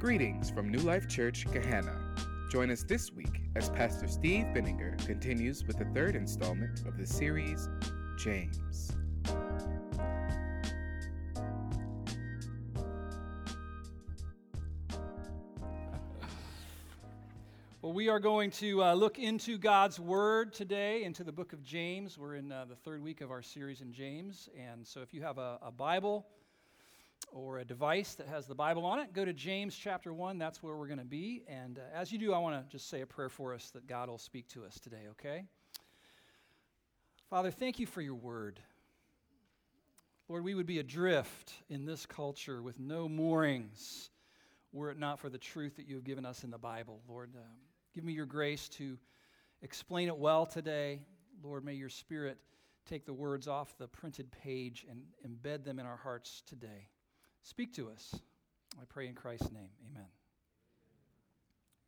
Greetings from New Life Church, Gahanna. Join us this week as Pastor Steve Binninger continues with the third installment of the series, James. Well, we are going to uh, look into God's Word today, into the book of James. We're in uh, the third week of our series in James. And so if you have a, a, Bible or a device that has the Bible on it, go to James chapter 1. That's where we're going to be. And uh, as you do, I want to just say a prayer for us that God will speak to us today, okay? Father, thank you for your Word. Lord, we would be adrift in this culture with no moorings were it not for the truth that you have given us in the Bible. Lord, um, Give me your grace to explain it well today. Lord, may your Spirit take the words off the printed page and embed them in our hearts today. Speak to us. I pray in Christ's name. Amen.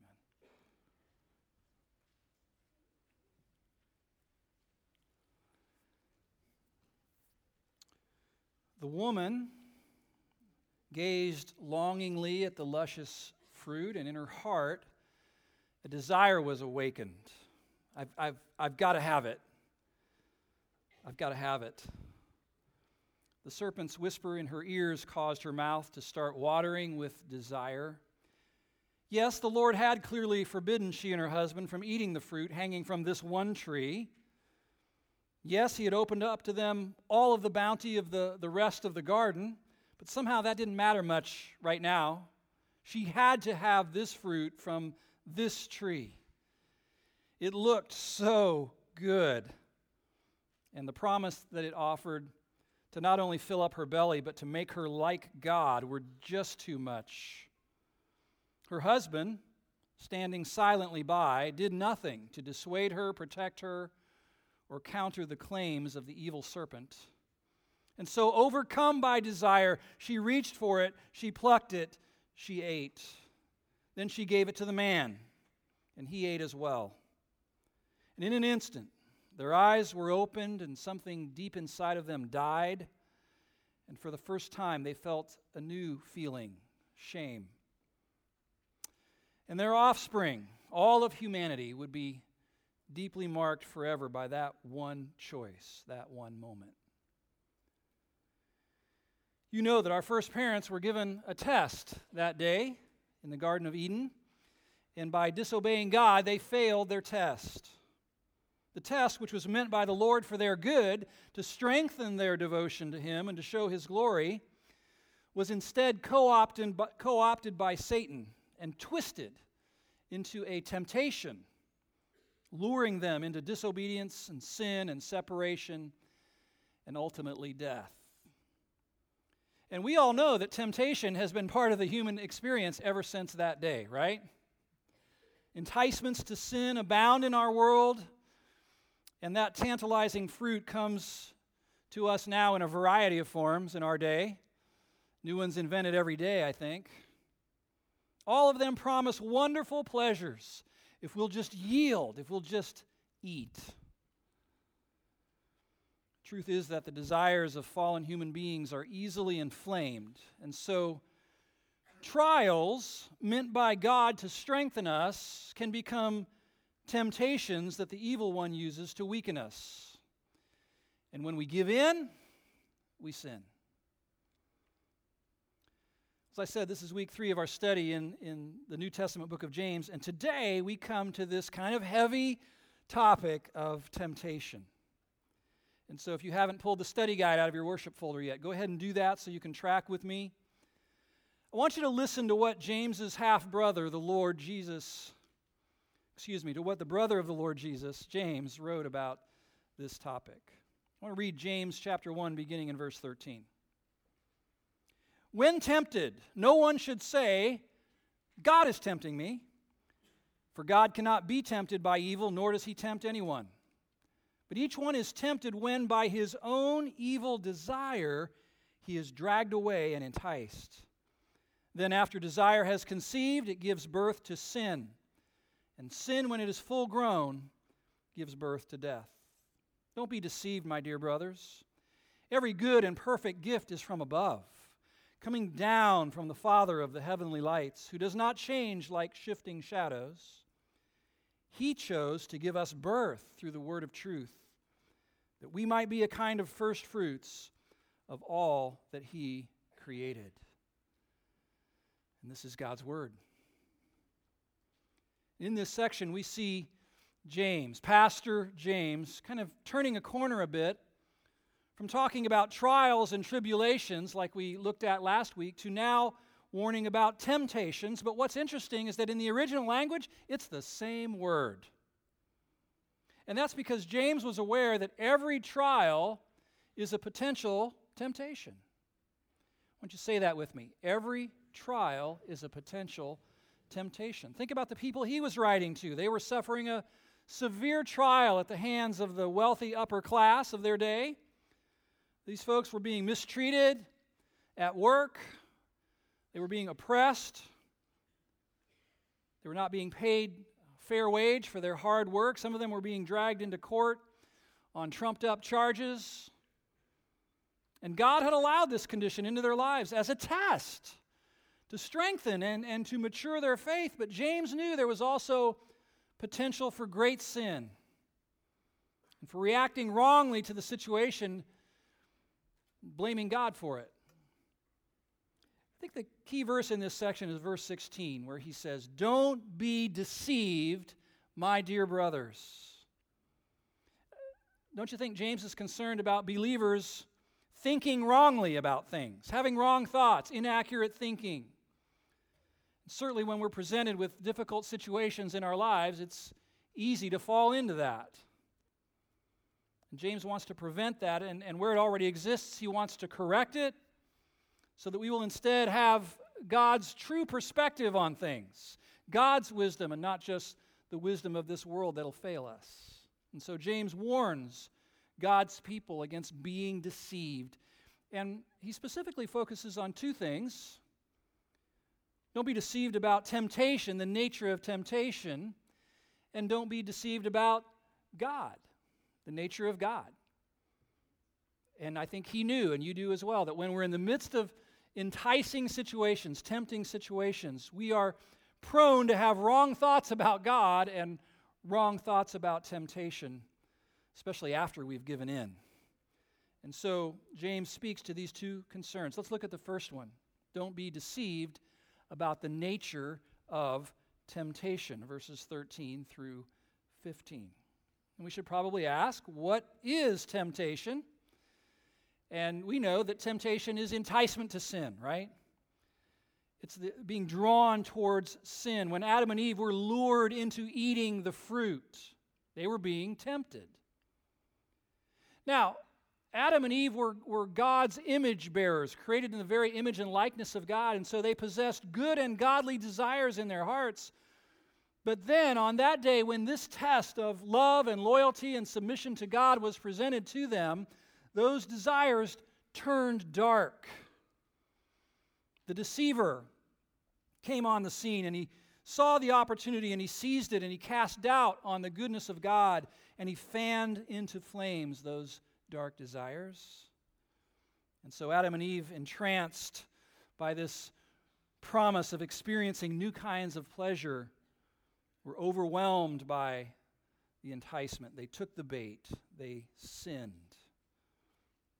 Amen. The woman gazed longingly at the luscious fruit, and in her heart, a desire was awakened. I've, I've, I've got to have it. I've got to have it. The serpent's whisper in her ears caused her mouth to start watering with desire. Yes, the Lord had clearly forbidden she and her husband from eating the fruit hanging from this one tree. Yes, he had opened up to them all of the bounty of the, the rest of the garden, but somehow that didn't matter much right now. She had to have this fruit from this tree. It looked so good. And the promise that it offered to not only fill up her belly, but to make her like God were just too much. Her husband, standing silently by, did nothing to dissuade her, protect her, or counter the claims of the evil serpent. And so, overcome by desire, she reached for it, she plucked it, she ate. Then she gave it to the man, and he ate as well. And in an instant, their eyes were opened, and something deep inside of them died. And for the first time, they felt a new feeling shame. And their offspring, all of humanity, would be deeply marked forever by that one choice, that one moment. You know that our first parents were given a test that day in the Garden of Eden, and by disobeying God, they failed their test. The test, which was meant by the Lord for their good, to strengthen their devotion to Him and to show His glory, was instead co opted by Satan and twisted into a temptation, luring them into disobedience and sin and separation and ultimately death. And we all know that temptation has been part of the human experience ever since that day, right? Enticements to sin abound in our world, and that tantalizing fruit comes to us now in a variety of forms in our day. New ones invented every day, I think. All of them promise wonderful pleasures if we'll just yield, if we'll just eat truth is that the desires of fallen human beings are easily inflamed. And so, trials meant by God to strengthen us can become temptations that the evil one uses to weaken us. And when we give in, we sin. As I said, this is week three of our study in, in the New Testament book of James, and today we come to this kind of heavy topic of temptation. And so, if you haven't pulled the study guide out of your worship folder yet, go ahead and do that so you can track with me. I want you to listen to what James's half brother, the Lord Jesus, excuse me, to what the brother of the Lord Jesus, James, wrote about this topic. I want to read James chapter 1, beginning in verse 13. When tempted, no one should say, God is tempting me. For God cannot be tempted by evil, nor does he tempt anyone. But each one is tempted when by his own evil desire he is dragged away and enticed. Then, after desire has conceived, it gives birth to sin. And sin, when it is full grown, gives birth to death. Don't be deceived, my dear brothers. Every good and perfect gift is from above, coming down from the Father of the heavenly lights, who does not change like shifting shadows, he chose to give us birth through the word of truth, that we might be a kind of first fruits of all that he created. And this is God's word. In this section, we see James, Pastor James, kind of turning a corner a bit from talking about trials and tribulations, like we looked at last week, to now warning about temptations. But what's interesting is that in the original language, it's the same word. And that's because James was aware that every trial is a potential temptation. Why don't you say that with me? Every trial is a potential temptation. Think about the people he was writing to. They were suffering a severe trial at the hands of the wealthy upper class of their day. These folks were being mistreated at work, they were being oppressed, they were not being paid fair wage for their hard work. Some of them were being dragged into court on trumped up charges. And God had allowed this condition into their lives as a test to strengthen and, and to mature their faith. But James knew there was also potential for great sin and for reacting wrongly to the situation blaming God for it. I think the key verse in this section is verse 16, where he says, Don't be deceived, my dear brothers. Don't you think James is concerned about believers thinking wrongly about things, having wrong thoughts, inaccurate thinking? Certainly, when we're presented with difficult situations in our lives, it's easy to fall into that. And James wants to prevent that, and, and where it already exists, he wants to correct it so that we will instead have God's true perspective on things, God's wisdom, and not just the wisdom of this world that'll fail us. And so James warns God's people against being deceived. And he specifically focuses on two things. Don't be deceived about temptation, the nature of temptation, and don't be deceived about God the nature of God. And I think he knew, and you do as well, that when we're in the midst of enticing situations, tempting situations, we are prone to have wrong thoughts about God and wrong thoughts about temptation, especially after we've given in. And so James speaks to these two concerns. Let's look at the first one. Don't be deceived about the nature of temptation, verses 13 through 15. And we should probably ask, what is temptation? And we know that temptation is enticement to sin, right? It's the, being drawn towards sin. When Adam and Eve were lured into eating the fruit, they were being tempted. Now, Adam and Eve were, were God's image bearers, created in the very image and likeness of God, and so they possessed good and godly desires in their hearts. But then, on that day, when this test of love and loyalty and submission to God was presented to them, those desires turned dark. The deceiver came on the scene and he saw the opportunity and he seized it and he cast doubt on the goodness of God and he fanned into flames those dark desires. And so Adam and Eve, entranced by this promise of experiencing new kinds of pleasure, were overwhelmed by the enticement. They took the bait, they sinned.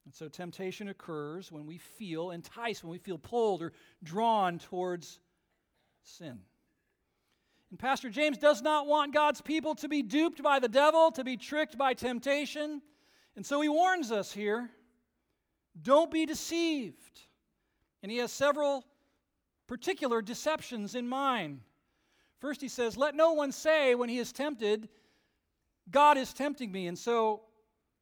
And so temptation occurs when we feel enticed, when we feel pulled or drawn towards sin. And Pastor James does not want God's people to be duped by the devil, to be tricked by temptation. And so he warns us here don't be deceived. And he has several particular deceptions in mind. First, he says, Let no one say when he is tempted, God is tempting me. And so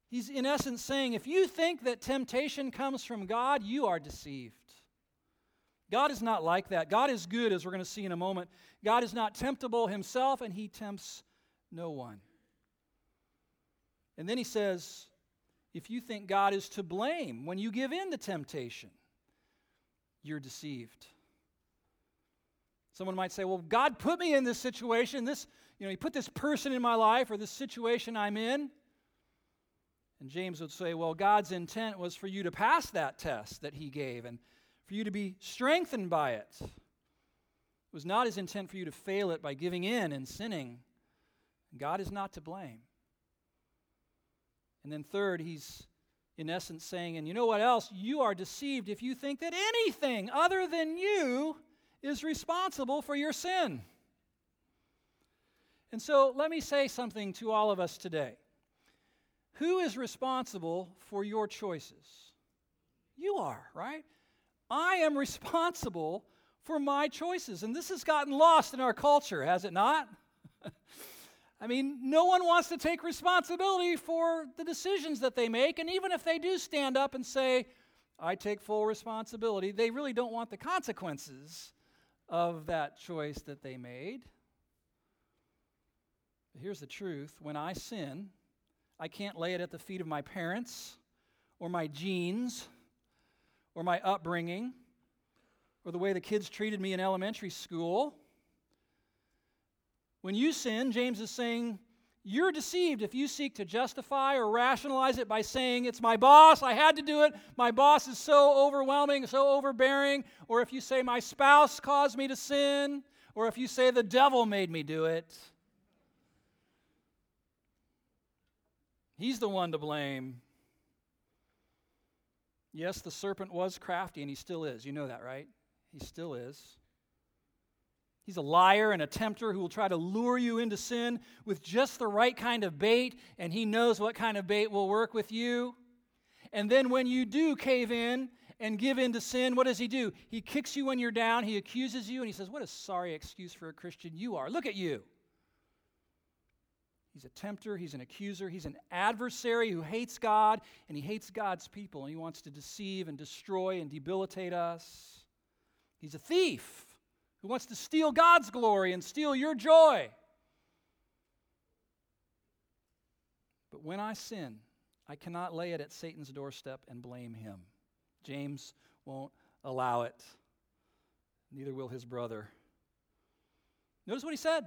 he's in essence saying, if you think that temptation comes from God, you are deceived. God is not like that. God is good, as we're going to see in a moment. God is not temptable himself, and he tempts no one. And then he says, if you think God is to blame when you give in to temptation, you're deceived. Someone might say, well, God put me in this situation. This, you know, He put this person in my life or this situation I'm in. And James would say, well, God's intent was for you to pass that test that He gave and for you to be strengthened by it. It was not his intent for you to fail it by giving in and sinning. God is not to blame. And then, third, he's in essence saying, and you know what else? You are deceived if you think that anything other than you is responsible for your sin. And so, let me say something to all of us today. Who is responsible for your choices? You are, right? I am responsible for my choices. And this has gotten lost in our culture, has it not? I mean, no one wants to take responsibility for the decisions that they make. And even if they do stand up and say, I take full responsibility, they really don't want the consequences of that choice that they made. But here's the truth when I sin, I can't lay it at the feet of my parents or my genes or my upbringing or the way the kids treated me in elementary school. When you sin, James is saying, you're deceived if you seek to justify or rationalize it by saying, It's my boss, I had to do it, my boss is so overwhelming, so overbearing, or if you say, My spouse caused me to sin, or if you say, The devil made me do it. He's the one to blame. Yes, the serpent was crafty, and he still is. You know that, right? He still is. He's a liar and a tempter who will try to lure you into sin with just the right kind of bait, and he knows what kind of bait will work with you. And then when you do cave in and give in to sin, what does he do? He kicks you when you're down, he accuses you, and he says, What a sorry excuse for a Christian you are. Look at you. He's a tempter, he's an accuser, he's an adversary who hates God, and he hates God's people, and he wants to deceive and destroy and debilitate us. He's a thief who wants to steal God's glory and steal your joy. But when I sin, I cannot lay it at Satan's doorstep and blame him. James won't allow it. Neither will his brother. Notice what he said.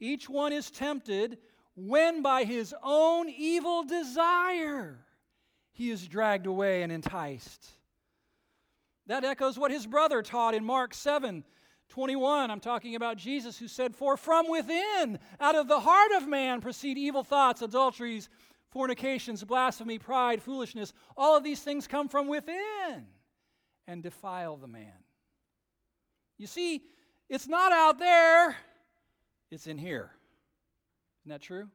Each one is tempted when by his own evil desire he is dragged away and enticed. That echoes what his brother taught in Mark 7 21. I'm talking about Jesus who said, For from within, out of the heart of man, proceed evil thoughts, adulteries, fornications, blasphemy, pride, foolishness. All of these things come from within and defile the man. You see, it's not out there, it's in here. Isn't that true?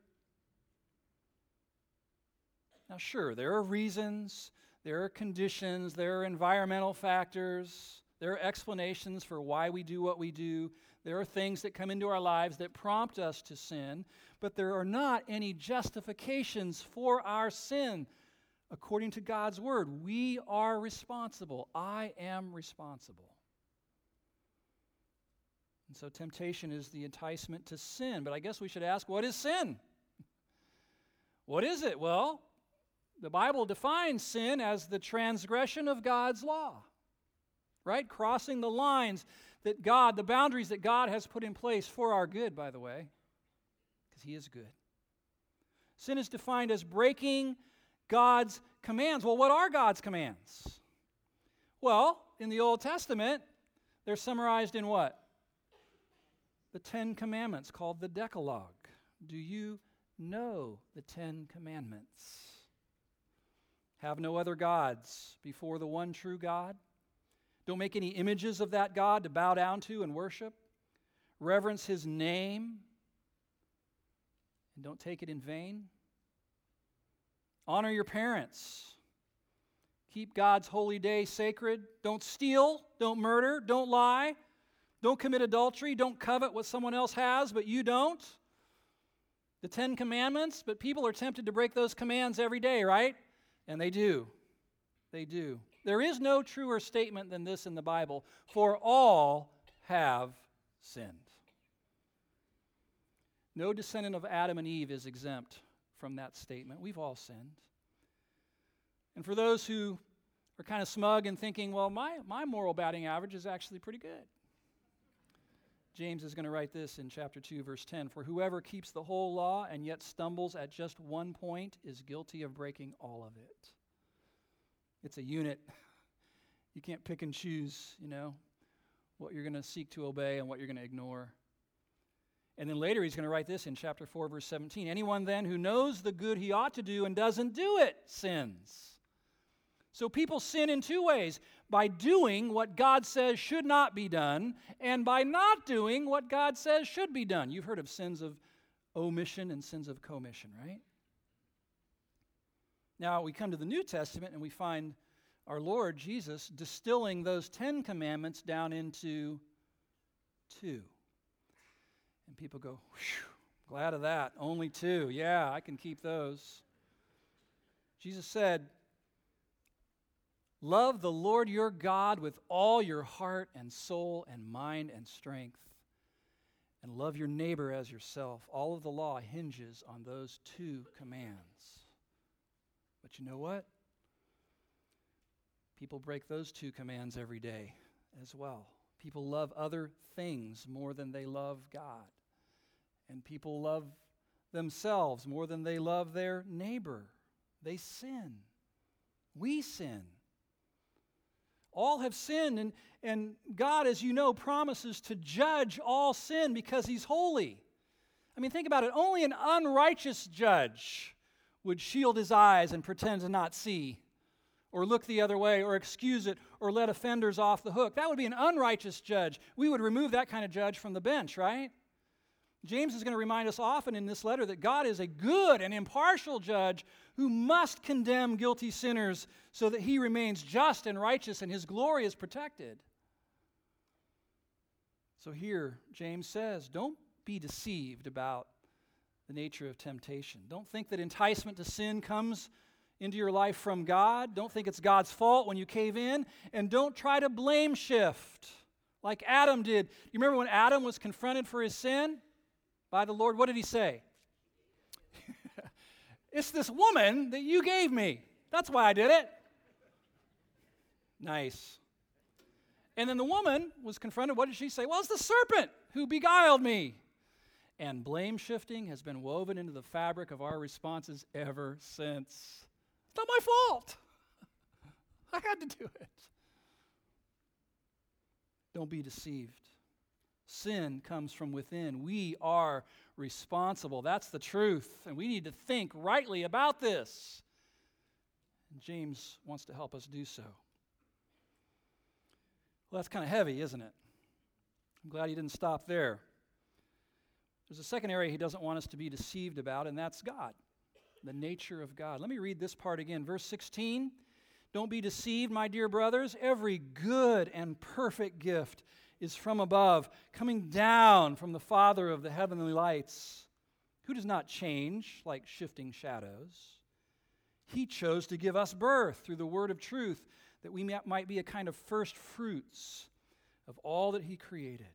Now, sure, there are reasons, there are conditions, there are environmental factors, there are explanations for why we do what we do. There are things that come into our lives that prompt us to sin, but there are not any justifications for our sin. According to God's word, we are responsible. I am responsible. And so temptation is the enticement to sin. But I guess we should ask what is sin? What is it? Well, the Bible defines sin as the transgression of God's law, right? Crossing the lines that God, the boundaries that God has put in place for our good, by the way, because He is good. Sin is defined as breaking God's commands. Well, what are God's commands? Well, in the Old Testament, they're summarized in what? the Ten Commandments called the Decalogue. Do you know the Ten Commandments? Have no other gods before the one true God. Don't make any images of that God to bow down to and worship. Reverence his name. And don't take it in vain. Honor your parents. Keep God's holy day sacred. Don't steal. Don't murder. Don't lie. Don't commit adultery. Don't covet what someone else has, but you don't. The Ten Commandments, but people are tempted to break those commands every day, right? And they do. They do. There is no truer statement than this in the Bible for all have sinned. No descendant of Adam and Eve is exempt from that statement. We've all sinned. And for those who are kind of smug and thinking, well, my, my moral batting average is actually pretty good. James is going to write this in chapter 2, verse 10 For whoever keeps the whole law and yet stumbles at just one point is guilty of breaking all of it. It's a unit. You can't pick and choose, you know, what you're going to seek to obey and what you're going to ignore. And then later he's going to write this in chapter 4, verse 17. Anyone then who knows the good he ought to do and doesn't do it sins. So people sin in two ways by doing what God says should not be done, and by not doing what God says should be done. You've heard of sins of omission and sins of commission, right? Now we come to the New Testament and we find our Lord Jesus distilling those Ten Commandments down into two. And people go, glad of that. Only two. Yeah, I can keep those. Jesus said, Love the Lord your God with all your heart and soul and mind and strength. And love your neighbor as yourself. All of the law hinges on those two commands. But you know what? People break those two commands every day as well. People love other things more than they love God. And people love themselves more than they love their neighbor. They sin. We sin. All have sinned, and, and God, as you know, promises to judge all sin because He's holy. I mean, think about it. Only an unrighteous judge would shield his eyes and pretend to not see, or look the other way, or excuse it, or let offenders off the hook. That would be an unrighteous judge. We would remove that kind of judge from the bench, right? James is going to remind us often in this letter that God is a good and impartial judge who must condemn guilty sinners so that he remains just and righteous and his glory is protected. So here, James says, don't be deceived about the nature of temptation. Don't think that enticement to sin comes into your life from God. Don't think it's God's fault when you cave in. And don't try to blame shift like Adam did. You remember when Adam was confronted for his sin by the Lord? What did he say? It's this woman that you gave me. That's why I did it. Nice. And then the woman was confronted. What did she say? Well, it's the serpent who beguiled me. And blame shifting has been woven into the fabric of our responses ever since. It's not my fault. I had to do it. Don't be deceived. Sin comes from within. We are responsible. That's the truth. And we need to think rightly about this. And James wants to help us do so. Well, that's kind of heavy, isn't it? I'm glad he didn't stop there. There's a second area he doesn't want us to be deceived about, and that's God, the nature of God. Let me read this part again. Verse 16 Don't be deceived, my dear brothers. Every good and perfect gift is from above, coming down from the Father of the heavenly lights, who does not change like shifting shadows. He chose to give us birth through the word of truth, that we might be a kind of first fruits of all that He created.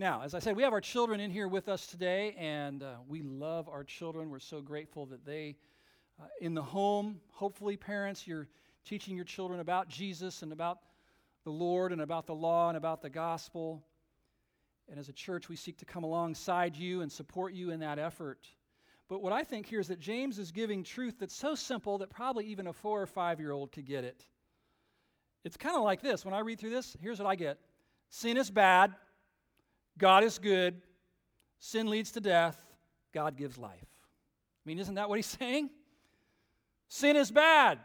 Now, as I said, we have our children in here with us today, and uh, we love our children. We're so grateful that they, uh, in the home, hopefully, parents, you're teaching your children about Jesus and about the Lord and about the law and about the gospel. And as a church, we seek to come alongside you and support you in that effort. But what I think here is that James is giving truth that's so simple that probably even a four or five year old could get it. It's kind of like this. When I read through this, here's what I get Sin is bad, God is good, sin leads to death, God gives life. I mean, isn't that what he's saying? Sin is bad.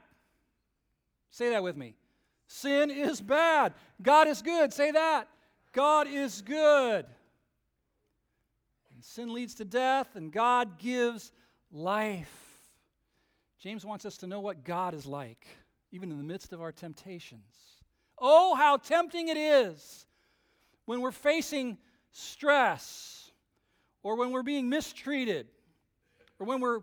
Say that with me. Sin is bad. God is good. Say that. God is good. And sin leads to death, and God gives life. James wants us to know what God is like, even in the midst of our temptations. Oh, how tempting it is when we're facing stress, or when we're being mistreated, or when we're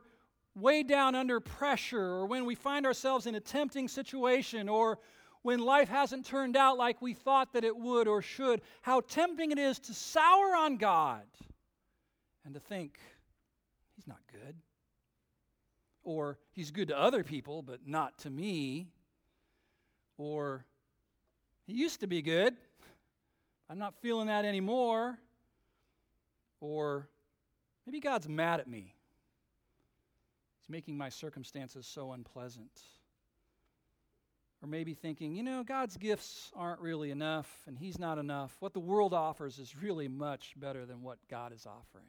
weighed down under pressure, or when we find ourselves in a tempting situation, or when life hasn't turned out like we thought that it would or should, how tempting it is to sour on God and to think, He's not good. Or He's good to other people, but not to me. Or He used to be good. I'm not feeling that anymore. Or maybe God's mad at me. He's making my circumstances so unpleasant. Or maybe thinking, you know, God's gifts aren't really enough and He's not enough. What the world offers is really much better than what God is offering.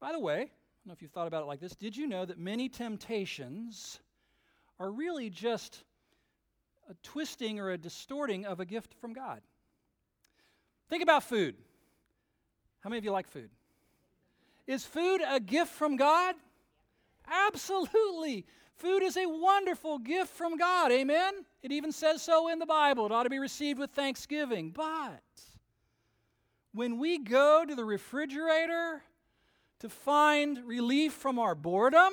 By the way, I don't know if you've thought about it like this. Did you know that many temptations are really just a twisting or a distorting of a gift from God? Think about food. How many of you like food? Is food a gift from God? Absolutely. Food is a wonderful gift from God. Amen? It even says so in the Bible. It ought to be received with thanksgiving. But when we go to the refrigerator to find relief from our boredom,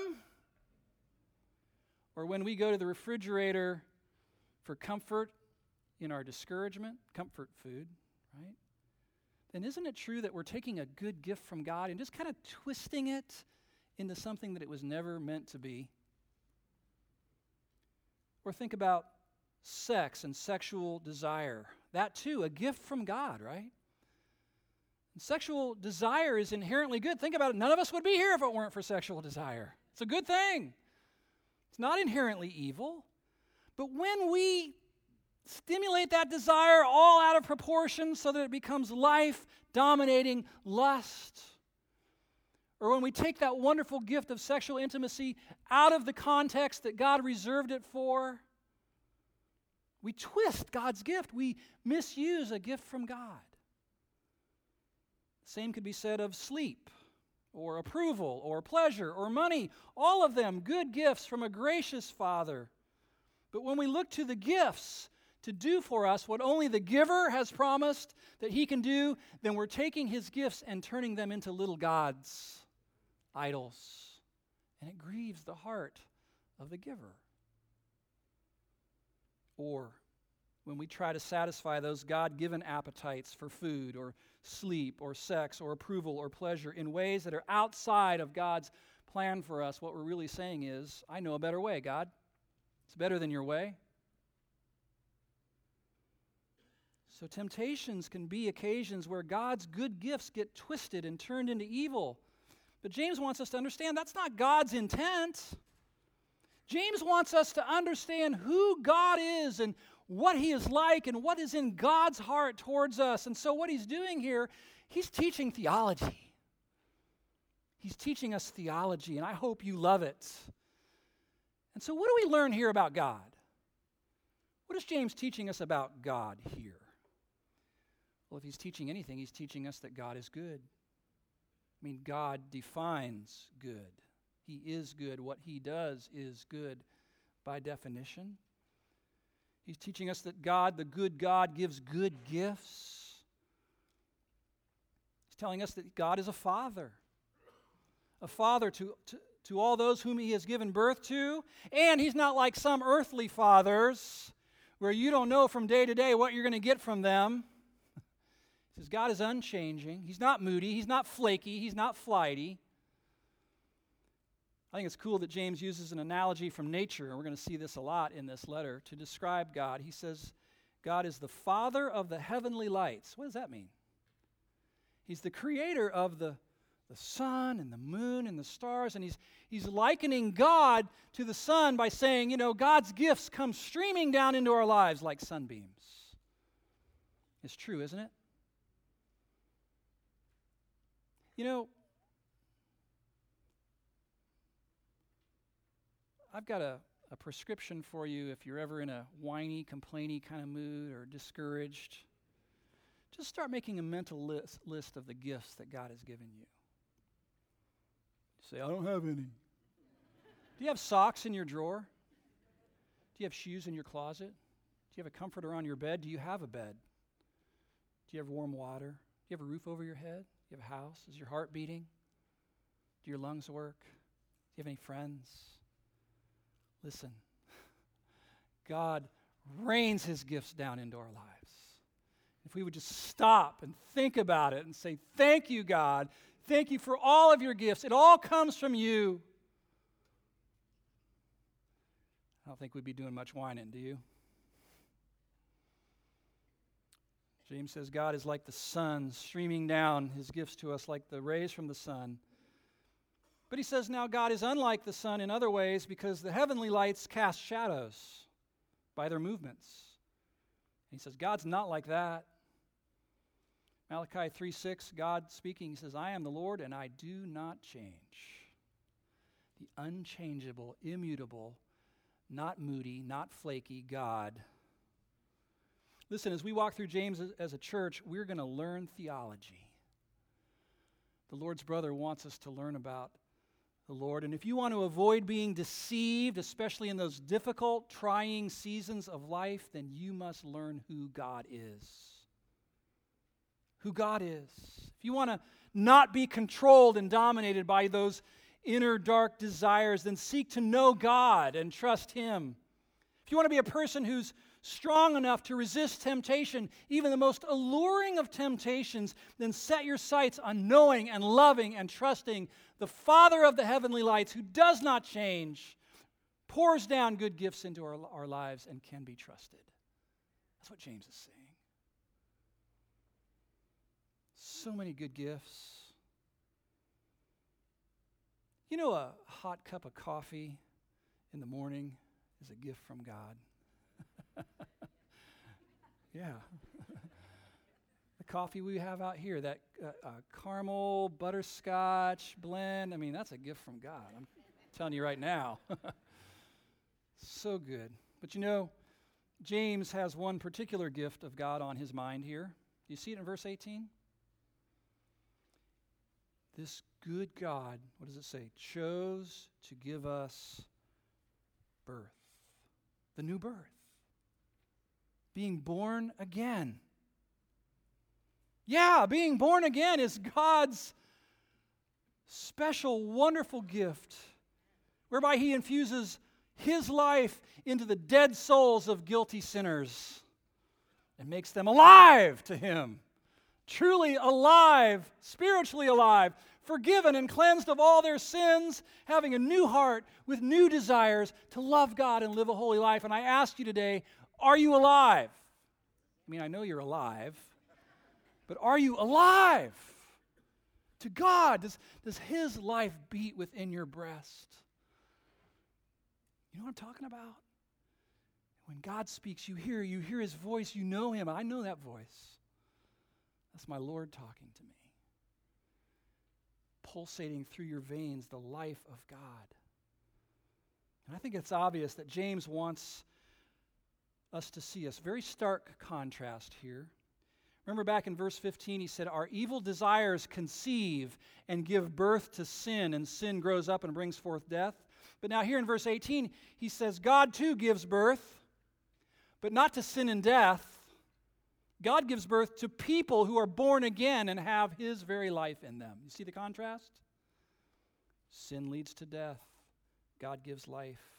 or when we go to the refrigerator for comfort in our discouragement, comfort food? Then isn't it true that we're taking a good gift from God and just kind of twisting it into something that it was never meant to be? Or think about sex and sexual desire. That too, a gift from God, right? And sexual desire is inherently good. Think about it. None of us would be here if it weren't for sexual desire. It's a good thing. It's not inherently evil. But when we stimulate that desire all out of proportion so that it becomes life dominating lust, or when we take that wonderful gift of sexual intimacy out of the context that God reserved it for, we twist God's gift. We misuse a gift from God. Same could be said of sleep, or approval, or pleasure, or money. All of them good gifts from a gracious Father. But when we look to the gifts to do for us what only the giver has promised that he can do, then we're taking his gifts and turning them into little gods, idols. And it grieves the heart of the giver. Or when we try to satisfy those God given appetites for food or sleep or sex or approval or pleasure in ways that are outside of God's plan for us, what we're really saying is, I know a better way, God. It's better than your way. So, temptations can be occasions where God's good gifts get twisted and turned into evil. But James wants us to understand that's not God's intent. James wants us to understand who God is and what he is like and what is in God's heart towards us. And so, what he's doing here, he's teaching theology. He's teaching us theology, and I hope you love it. And so, what do we learn here about God? What is James teaching us about God here? Well, if he's teaching anything, he's teaching us that God is good. I mean, God defines good. He is good. What he does is good by definition. He's teaching us that God, the good God, gives good gifts. He's telling us that God is a father, a father to, to, to all those whom he has given birth to. And he's not like some earthly fathers where you don't know from day to day what you're going to get from them. Says God is unchanging. He's not moody. He's not flaky. He's not flighty. I think it's cool that James uses an analogy from nature, and we're going to see this a lot in this letter, to describe God. He says, God is the father of the heavenly lights. What does that mean? He's the creator of the, the sun and the moon and the stars, and he's, he's likening God to the sun by saying, you know, God's gifts come streaming down into our lives like sunbeams. It's true, isn't it? You know, I've got a, a prescription for you if you're ever in a whiny, complainy kind of mood or discouraged. Just start making a mental list, list of the gifts that God has given you. Say, I don't have any. Do you have socks in your drawer? Do you have shoes in your closet? Do you have a comforter on your bed? Do you have a bed? Do you have warm water? Do you have a roof over your head? You have a house? Is your heart beating? Do your lungs work? Do you have any friends? Listen, God rains his gifts down into our lives. If we would just stop and think about it and say, Thank you, God. Thank you for all of your gifts. It all comes from you. I don't think we'd be doing much whining, do you? James says God is like the sun streaming down his gifts to us like the rays from the sun. But he says now God is unlike the sun in other ways because the heavenly lights cast shadows by their movements. And he says God's not like that. Malachi 3 6, God speaking, he says, I am the Lord and I do not change. The unchangeable, immutable, not moody, not flaky God. Listen, as we walk through James as, a church, we're going to learn theology. The Lord's brother wants us to learn about the Lord. And if you want to avoid being deceived, especially in those difficult, trying seasons of life, then you must learn who God is. Who God is. If you want to not be controlled and dominated by those inner dark desires, then seek to know God and trust Him. If you want to be a person who's strong enough to resist temptation, even the most alluring of temptations, then set your sights on knowing and loving and trusting the Father of the heavenly lights who does not change, pours down good gifts into our, our lives, and can be trusted. That's what James is saying. So many good gifts. You know, a hot cup of coffee in the morning is a gift from God. yeah. the coffee we have out here, that uh, uh, caramel butterscotch blend, I mean, that's a gift from God. I'm telling you right now. so good. But you know, James has one particular gift of God on his mind here. You see it in verse 18? This good God, what does it say? Chose to give us birth, the new birth being born again. Yeah, being born again is God's special, wonderful gift whereby He infuses His life into the dead souls of guilty sinners and makes them alive to Him. Truly alive, spiritually alive, forgiven and cleansed of all their sins, having a new heart with new desires to love God and live a holy life. And I ask you today, are you alive? I mean, I know you're alive, but are you alive to God? Does, does His life beat within your breast? You know what I'm talking about? When God speaks, you hear, you hear His voice, you know Him. I know that voice. That's my Lord talking to me. Pulsating through your veins, the life of God. And I think it's obvious that James wants us to see us. Very stark contrast here. Remember back in verse 15, he said, Our evil desires conceive and give birth to sin, and sin grows up and brings forth death. But now, here in verse 18, he says, God too gives birth, but not to sin and death. God gives birth to people who are born again and have his very life in them. You see the contrast? Sin leads to death, God gives life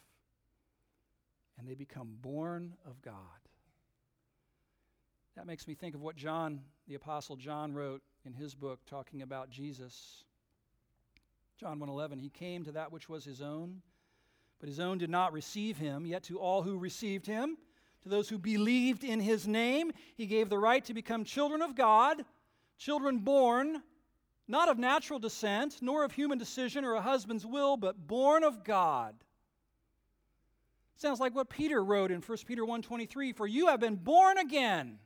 and they become born of God. That makes me think of what John, the Apostle John, wrote in his book talking about Jesus. John 1:11 He came to that which was his own, but his own did not receive him, yet to all who received him, to those who believed in his name, he gave the right to become children of God, children born not of natural descent, nor of human decision or a husband's will, but born of God. Sounds like what Peter wrote in 1 Peter 1:23, "For you have been born again,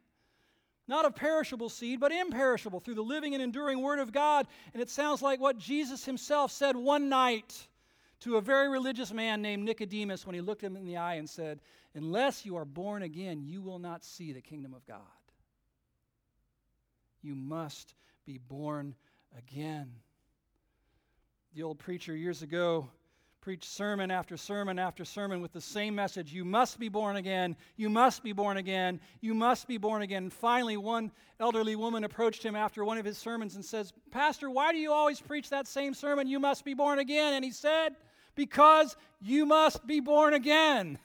not of perishable seed, but imperishable through the living and enduring word of God." And it sounds like what Jesus himself said one night to a very religious man named Nicodemus when he looked him in the eye and said, "Unless you are born again, you will not see the kingdom of God." You must be born again. The old preacher years ago preach sermon after sermon after sermon with the same message you must be born again, you must be born again, you must be born again. And finally, one elderly woman approached him after one of his sermons and says, Pastor, why do you always preach that same sermon, you must be born again? And he said, Because you must be born again.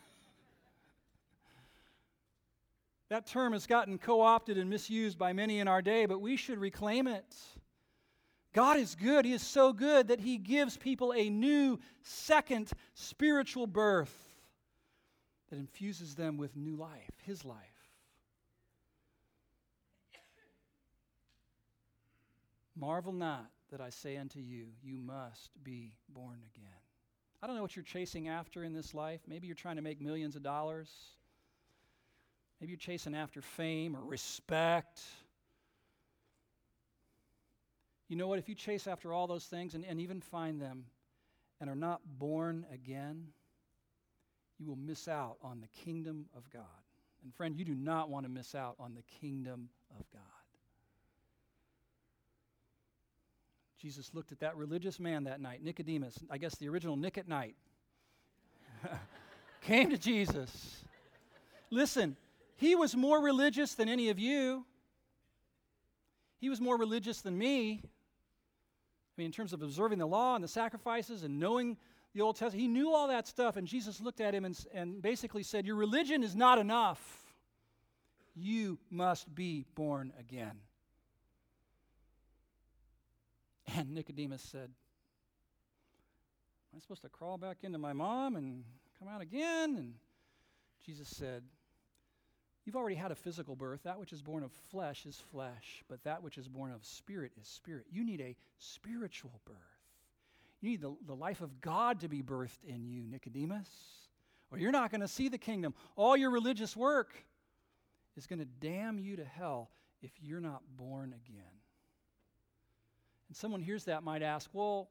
That term has gotten co opted and misused by many in our day, but we should reclaim it. God is good. He is so good that He gives people a new, second spiritual birth that infuses them with new life, His life. Marvel not that I say unto you, you must be born again. I don't know what you're chasing after in this life. Maybe you're trying to make millions of dollars. Maybe you're chasing after fame or respect. You know what? If you chase after all those things and, and even find them and are not born again, you will miss out on the kingdom of God. And friend, you do not want to miss out on the kingdom of God. Jesus looked at that religious man that night, Nicodemus, I guess the original Nick at Nite, came to Jesus. Listen, he was more religious than any of you. He was more religious than me. I mean, in terms of observing the law and the sacrifices and knowing the Old Testament, he knew all that stuff. And Jesus looked at him and, and basically said, Your religion is not enough. You must be born again. And Nicodemus said, Am I supposed to crawl back into my mom and come out again? And Jesus said, You've already had a physical birth. That which is born of flesh is flesh, but that which is born of spirit is spirit. You need a spiritual birth. You need the, the life of God to be birthed in you, Nicodemus, or you're not going to see the kingdom. All your religious work is going to damn you to hell if you're not born again. And someone hears that might ask, well,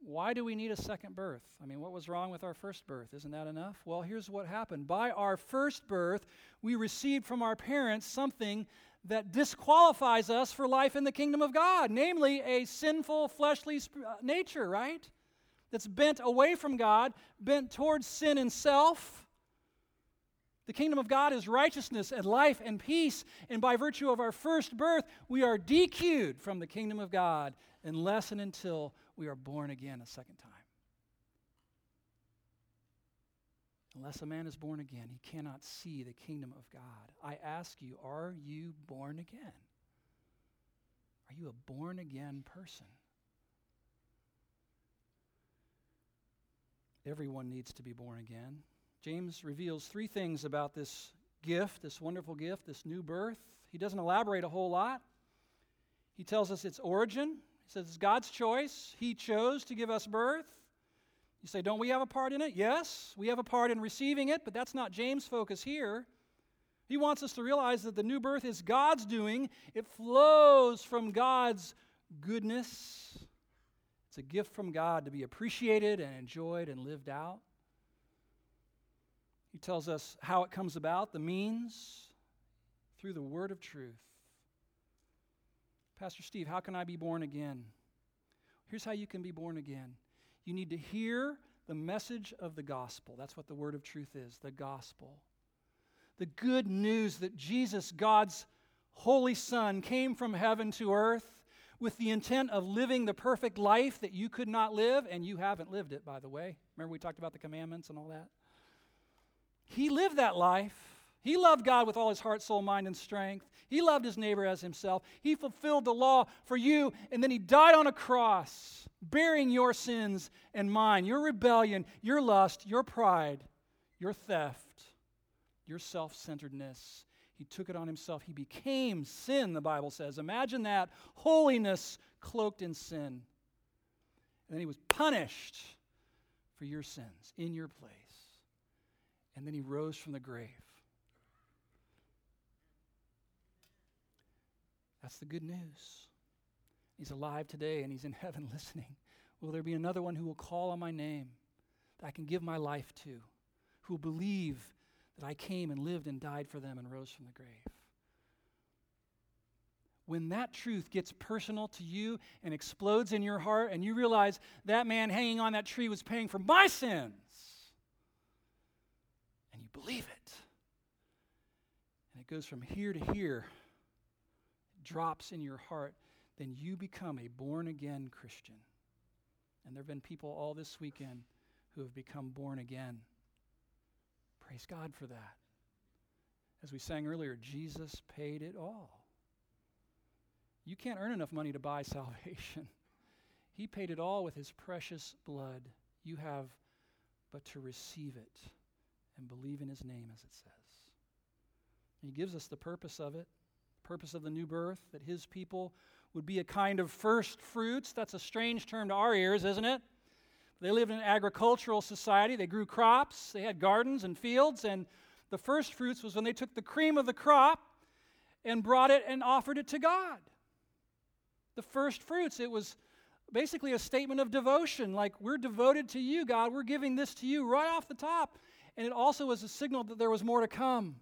why do we need a second birth? I mean, what was wrong with our first birth? Isn't that enough? Well, here's what happened. By our first birth, we received from our parents something that disqualifies us for life in the kingdom of God, namely a sinful fleshly uh, nature, right? That's bent away from God, bent towards sin and self. The kingdom of God is righteousness and life and peace, and by virtue of our first birth, we are DQ'd from the kingdom of God unless and until we are born again a second time. Unless a man is born again, he cannot see the kingdom of God. I ask you, are you born again? Are you a born again person? Everyone needs to be born again. James reveals three things about this gift, this wonderful gift, this new birth. He doesn't elaborate a whole lot. He tells us its origin, he says it's God's choice. He chose to give us birth. You say, don't we have a part in it? Yes, we have a part in receiving it, but that's not James' focus here. He wants us to realize that the new birth is God's doing, it flows from God's goodness. It's a gift from God to be appreciated and enjoyed and lived out. He tells us how it comes about, the means, through the word of truth. Pastor Steve, how can I be born again? Here's how you can be born again you need to hear the message of the gospel. That's what the word of truth is the gospel. The good news that Jesus, God's holy Son, came from heaven to earth with the intent of living the perfect life that you could not live, and you haven't lived it, by the way. Remember, we talked about the commandments and all that? He lived that life. He loved God with all his heart, soul, mind, and strength. He loved his neighbor as himself. He fulfilled the law for you, and then he died on a cross, bearing your sins and mine, your rebellion, your lust, your pride, your theft, your self centeredness. He took it on himself. He became sin, the Bible says. Imagine that holiness cloaked in sin. And then he was punished for your sins in your place. And then he rose from the grave. That's the good news. He's alive today and he's in heaven listening. Will there be another one who will call on my name that I can give my life to, who will believe that I came and lived and died for them and rose from the grave? When that truth gets personal to you and explodes in your heart, and you realize that man hanging on that tree was paying for my sins, and you believe it, and it goes from here to here drops in your heart, then you become a born again Christian. And there have been people all this weekend who have become born again. Praise God for that. As we sang earlier, Jesus paid it all. You can't earn enough money to buy salvation. He paid it all with his precious blood. You have but to receive it and believe in his name, as it says. he gives us the purpose of it purpose of the new birth, that his people would be a kind of first fruits. That's a strange term to our ears, isn't it? They lived in an agricultural society. They grew crops, they had gardens and fields, and the first fruits was when they took the cream of the crop and brought it and offered it to God. The first fruits, it was basically a statement of devotion like, we're devoted to you, God. We're giving this to you right off the top. And it also was a signal that there was more to come.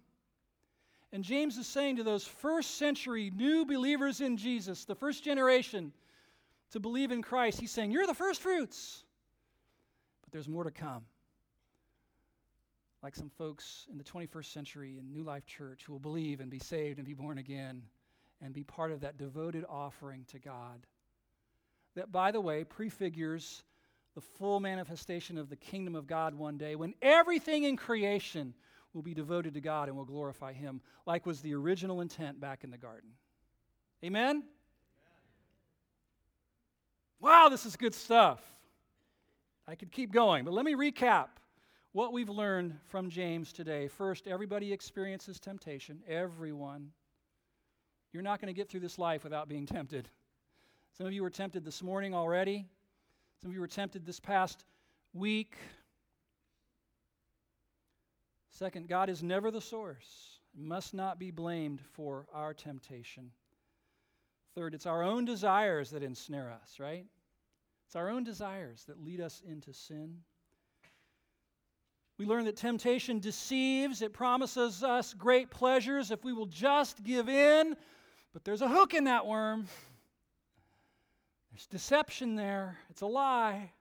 And James is saying to those first century new believers in Jesus, the first generation to believe in Christ, he's saying, You're the first fruits, but there's more to come. Like some folks in the 21st century in New Life Church who will believe and be saved and be born again and be part of that devoted offering to God. That, by the way, prefigures the full manifestation of the kingdom of God one day when everything in creation will be devoted to God and will glorify Him, like was the original intent back in the garden. Amen? Wow, this is good stuff. I could keep going, but let me recap what we've learned from James today. First, everybody experiences temptation. Everyone. You're not going to get through this life without being tempted. Some of you were tempted this morning already. Some of you were tempted this past week. Second, God is never the source, must not be blamed for our temptation. Third, it's our own desires that ensnare us, right? It's our own desires that lead us into sin. We learn that temptation deceives. It promises us great pleasures if we will just give in, but there's a hook in that worm. There's deception there, it's a lie.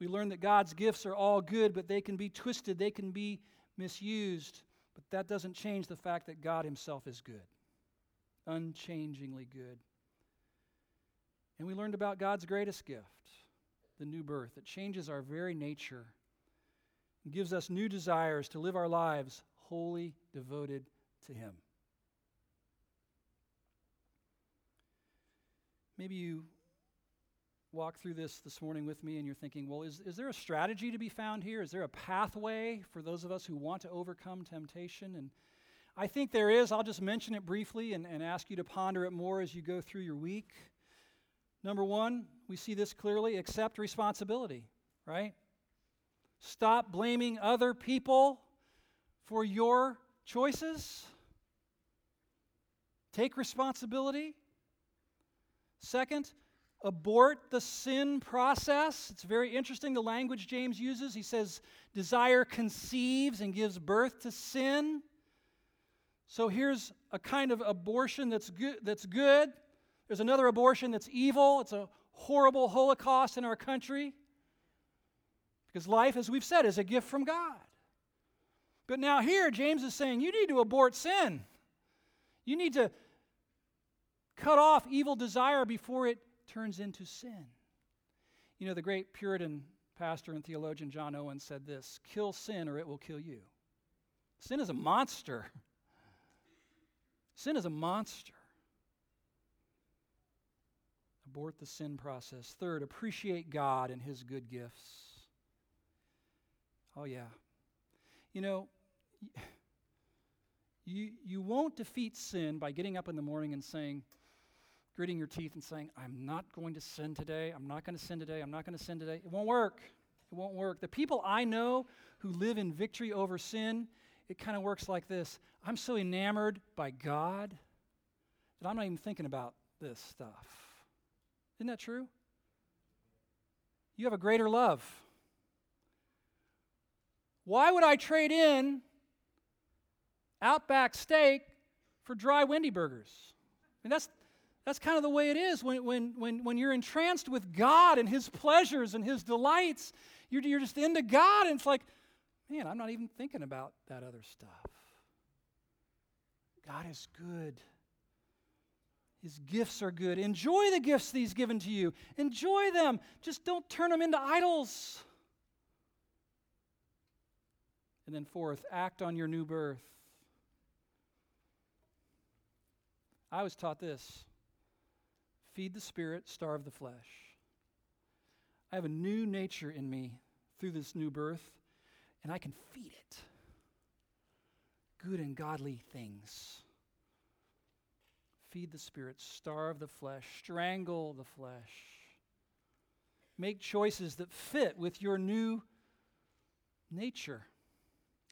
We learn that God's gifts are all good, but they can be twisted, they can be misused. But that doesn't change the fact that God Himself is good, unchangingly good. And we learned about God's greatest gift, the new birth. It changes our very nature and gives us new desires to live our lives wholly devoted to Him. Maybe you walk through this this morning with me and you're thinking, well, is, is there a strategy to be found here? Is there a pathway for those of us who want to overcome temptation? And I think there is. I'll just mention it briefly and, and ask you to ponder it more as you go through your week. Number one, we see this clearly accept responsibility, right? Stop blaming other people for your choices. Take responsibility. Second, abort the sin process. It's very interesting the language James uses. He says, desire conceives and gives birth to sin. So here's a kind of abortion that's good, that's good. There's another abortion that's evil. It's a horrible holocaust in our country. Because life, as we've said, is a gift from God. But now here, James is saying you need to abort sin. You need to cut off evil desire before it turns into sin. You know, the great Puritan pastor and theologian John Owen said this kill sin or it will kill you. Sin is a monster. Sin is a monster. Abort the sin process. Third, appreciate God and his good gifts. Oh, yeah. You know, you, you won't defeat sin by getting up in the morning and saying, gritting your teeth and saying, I'm not going to sin today, I'm not going to sin today, I'm not going to sin today. It won't work. It won't work. The people I know who live in victory over sin, it kind of works like this I'm so enamored by God that I'm not even thinking about this stuff. Isn't that true? You have a greater love. Why would I trade in Outback steak for dry Wendy burgers? I mean, that's, that's kind of the way it is when, when, when, when you're entranced with God and His pleasures and His delights. You're, you're just into God, and it's like, man, I'm not even thinking about that other stuff. God is good. His gifts are good. Enjoy the gifts He's given to you. Enjoy them. Just don't turn them into idols. And then, fourth, act on your new birth. I was taught this feed the spirit, starve the flesh. I have a new nature in me through this new birth, and I can feed it good and godly things. Feed the spirit, starve the flesh, strangle the flesh. Make choices that fit with your new nature.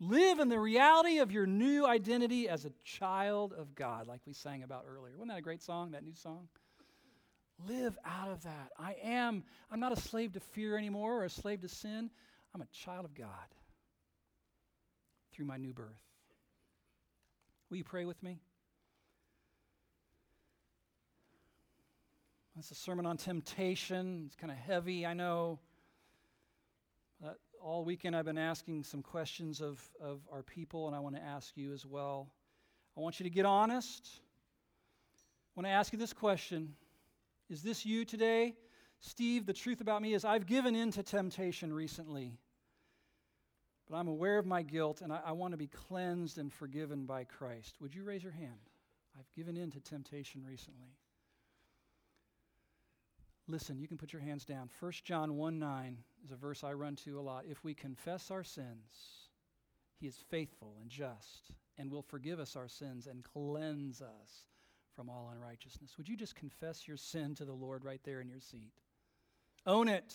Live in the reality of your new identity as a child of God, like we sang about earlier. Wasn't that a great song, that new song? Live out of that. I am, I'm not a slave to fear anymore or a slave to sin. I'm a child of God through my new birth. Will you pray with me? It's a sermon on temptation. It's kind of heavy, I know. All weekend I've been asking some questions of, of our people, and I want to ask you as well. I want you to get honest. I want to ask you this question Is this you today? Steve, the truth about me is I've given in to temptation recently, but I'm aware of my guilt and I, I want to be cleansed and forgiven by Christ. Would you raise your hand? I've given in to temptation recently. Listen, you can put your hands down. 1 John 1 9 is a verse I run to a lot. If we confess our sins, he is faithful and just and will forgive us our sins and cleanse us from all unrighteousness. Would you just confess your sin to the Lord right there in your seat? Own it.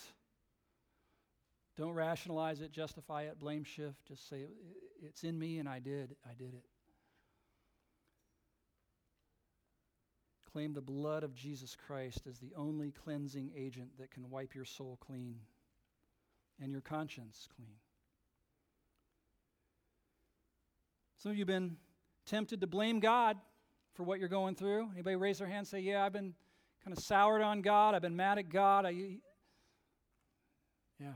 Don't rationalize it, justify it, blame shift. Just say, it's in me and I did. I did it. Claim the blood of Jesus Christ as the only cleansing agent that can wipe your soul clean and your conscience clean. Some of you have been tempted to blame God for what you're going through. Anybody raise their hand and say, Yeah, I've been kind of soured on God. I've been mad at God. I, yeah.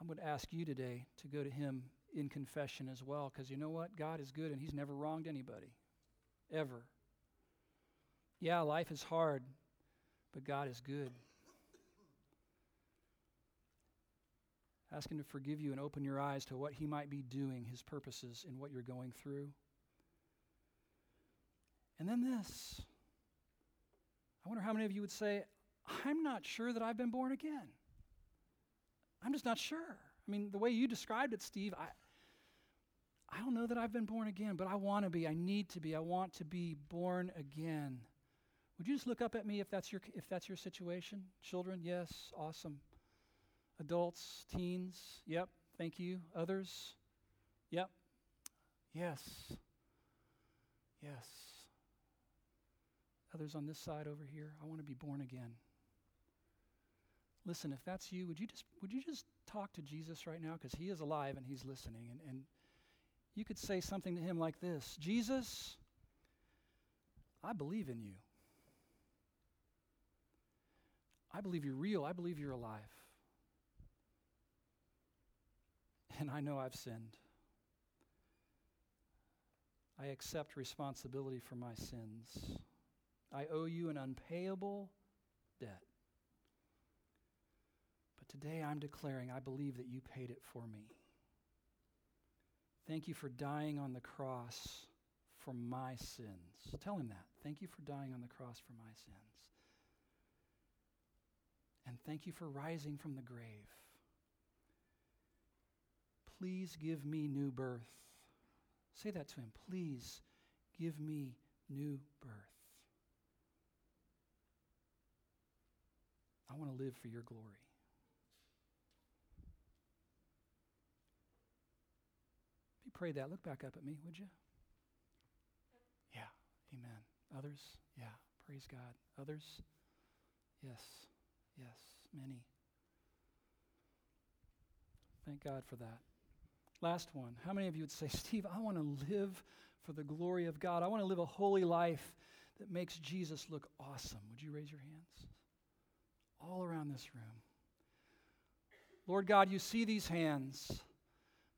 I would ask you today to go to Him in confession as well, because you know what? God is good and He's never wronged anybody, ever. Yeah, life is hard, but God is good. Ask Him to forgive you and open your eyes to what He might be doing, His purposes in what you're going through. And then this. I wonder how many of you would say, I'm not sure that I've been born again. I'm just not sure. I mean, the way you described it, Steve, I, I don't know that I've been born again, but I want to be. I need to be. I want to be born again. Would you just look up at me if that's your if that's your situation? Children, yes, awesome. Adults, teens, yep, thank you. Others, yep, yes, yes. Others on this side over here, I want to be born again. Listen, if that's you, would you just would you just talk to Jesus right now because he is alive and he's listening and, and you could say something to him like this Jesus, I believe in you. I believe you're real. I believe you're alive. And I know I've sinned. I accept responsibility for my sins. I owe you an unpayable debt. But today I'm declaring I believe that you paid it for me. Thank you for dying on the cross for my sins. Tell him that. Thank you for dying on the cross for my sins. And thank you for rising from the grave. Please give me new birth. Say that to him. Please give me new birth. I want to live for your glory. If you pray that, look back up at me, would you? Yeah, amen. Others? Yeah, praise God. Others? Yes. Yes, many. Thank God for that. Last one. How many of you would say, Steve, I want to live for the glory of God? I want to live a holy life that makes Jesus look awesome. Would you raise your hands? All around this room. Lord God, you see these hands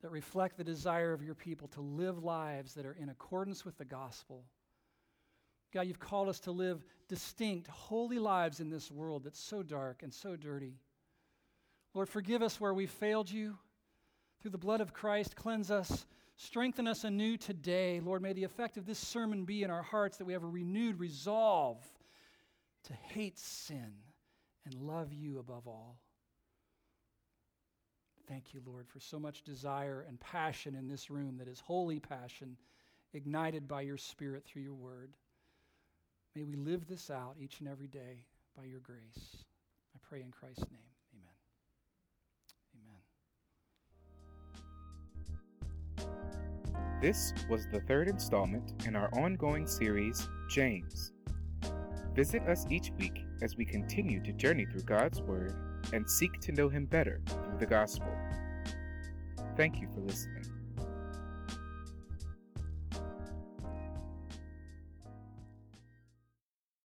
that reflect the desire of your people to live lives that are in accordance with the gospel God, you've called us to live distinct, holy lives in this world that's so dark and so dirty. Lord, forgive us where we've failed you. Through the blood of Christ, cleanse us, strengthen us anew today. Lord, may the effect of this sermon be in our hearts that we have a renewed resolve to hate sin and love you above all. Thank you, Lord, for so much desire and passion in this room that is holy passion ignited by your Spirit through your word. May we live this out each and every day by your grace. I pray in Christ's name. Amen. Amen. This was the third installment in our ongoing series, James. Visit us each week as we continue to journey through God's Word and seek to know Him better through the Gospel. Thank you for listening.